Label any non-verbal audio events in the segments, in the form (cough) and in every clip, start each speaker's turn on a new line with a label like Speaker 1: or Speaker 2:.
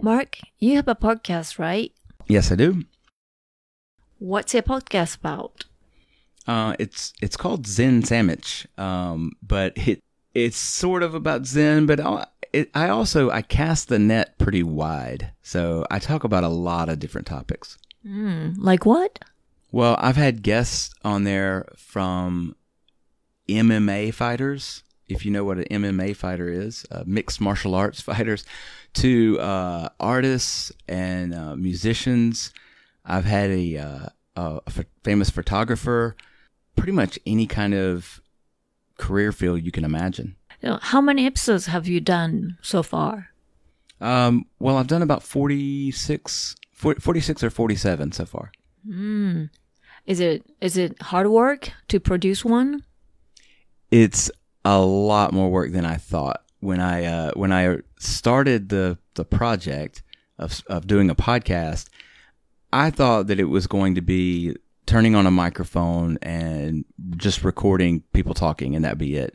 Speaker 1: Mark, you have a podcast, right?
Speaker 2: Yes, I do.
Speaker 1: What's your podcast about?
Speaker 2: Uh, it's it's called Zen Sammich, um, but it it's sort of about Zen, but I, it, I also I cast the net pretty wide, so I talk about a lot of different topics.
Speaker 1: Mm, like what?
Speaker 2: Well, I've had guests on there from MMA fighters, if you know what an MMA fighter is, uh, mixed martial arts (laughs) fighters, to uh, artists and uh, musicians. I've had a, uh, a f- famous photographer, pretty much any kind of career field you can imagine.
Speaker 1: How many episodes have you done so far?
Speaker 2: Um, well, I've done about 46, 40 46 or 47 so far.
Speaker 1: Mm. Is it is it hard work to produce one?
Speaker 2: it's a lot more work than I thought when I uh, when I started the the project of of doing a podcast. I thought that it was going to be turning on a microphone and just recording people talking and that'd be it.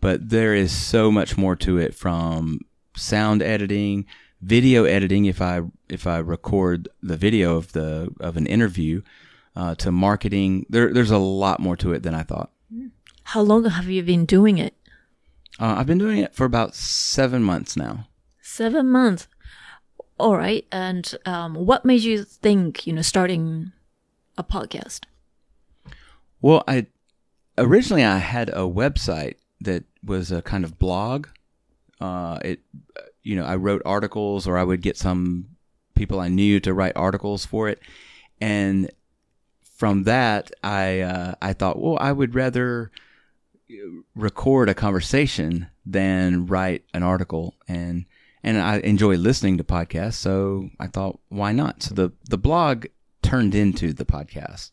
Speaker 2: But there is so much more to it from sound editing, video editing if I if I record the video of the of an interview uh, to marketing. There there's a lot more to it than I thought.
Speaker 1: How long have you been doing it?
Speaker 2: Uh, I've been doing it for about seven months now.
Speaker 1: Seven months. All right. And um, what made you think, you know, starting a podcast?
Speaker 2: Well, I originally I had a website that was a kind of blog. Uh, it, you know, I wrote articles, or I would get some people I knew to write articles for it, and from that, I uh, I thought, well, I would rather record a conversation than write an article, and and I enjoy listening to podcasts, so I thought, why not? So the the blog turned into the podcast.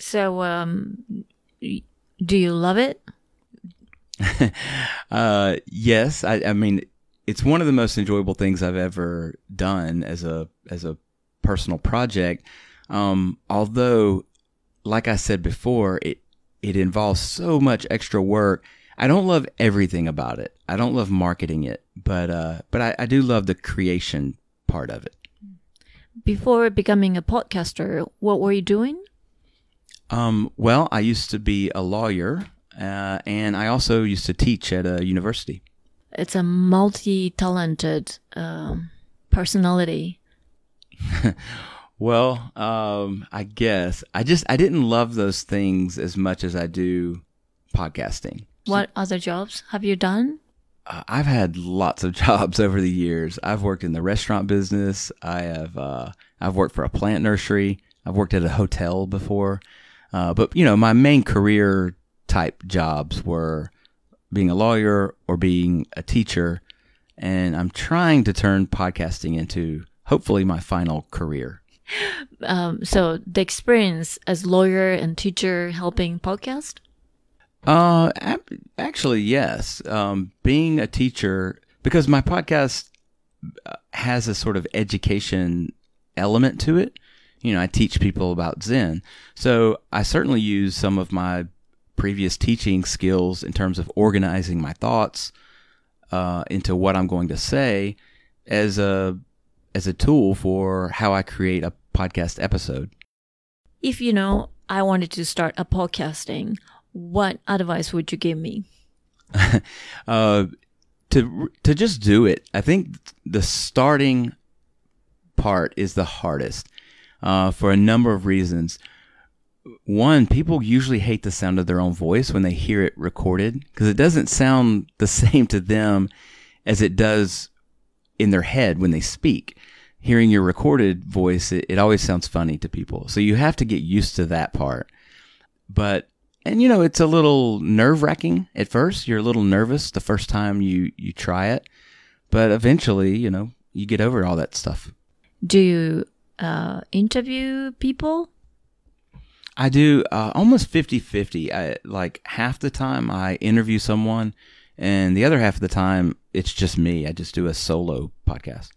Speaker 1: So, um, do you love it? (laughs)
Speaker 2: uh, yes, I, I mean it's one of the most enjoyable things I've ever done as a as a personal project. Um, although, like I said before, it it involves so much extra work. I don't love everything about it. I don't love marketing it, but uh, but I, I do love the creation part of it.
Speaker 1: Before becoming a podcaster, what were you doing?
Speaker 2: Um, well, I used to be a lawyer, uh, and I also used to teach at a university.
Speaker 1: It's a multi-talented um, personality. (laughs)
Speaker 2: Well, um, I guess I just I didn't love those things as much as I do podcasting.
Speaker 1: What other jobs have you done?
Speaker 2: Uh, I've had lots of (laughs) jobs over the years. I've worked in the restaurant business. I have uh, I've worked for a plant nursery. I've worked at a hotel before. Uh, but you know, my main career type jobs were being a lawyer or being a teacher, and I'm trying to turn podcasting into hopefully my final career.
Speaker 1: Um, so the experience as lawyer and teacher helping podcast.
Speaker 2: Uh, actually, yes. Um, being a teacher, because my podcast uh, has a sort of education element to it. You know, I teach people about Zen. So I certainly use some of my previous teaching skills in terms of organizing my thoughts uh, into what I'm going to say as a as a tool for how I create a podcast episode.
Speaker 1: If you know I wanted to start a podcasting, what advice would you give me? (laughs)
Speaker 2: uh, to to just do it. I think the starting part is the hardest uh, for a number of reasons. One, people usually hate the sound of their own voice when they hear it recorded because it doesn't sound the (laughs) same to them as it does in their head when they speak. Hearing your recorded voice, it, it always sounds funny to people. So you have to get used to that part. But and you know it's a little nerve wracking at first. You're a little nervous the first time you you try it, but eventually, you know, you get over all that stuff.
Speaker 1: Do you uh, interview people?
Speaker 2: I do uh, almost 50-50. Like half the time I interview someone, and the other half of the time it's just me. I just do a solo podcast.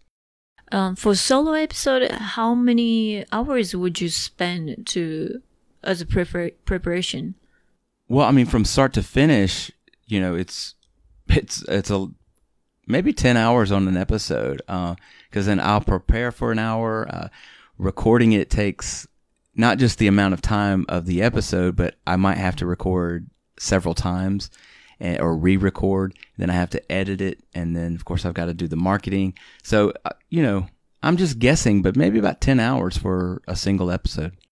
Speaker 1: Um, for solo episode, how many hours would you spend to as a prepar- preparation?
Speaker 2: Well, I mean, from start to finish, you know, it's it's it's a maybe 10 hours on an episode. Uh, cause then I'll prepare for an hour. Uh, recording it takes not just the amount of time of the episode, but I might have to record several times or re-record. Then I have to edit it. And then of course I've got to do the marketing. So, uh, you know, I'm just guessing, but maybe about 10 hours for a single episode.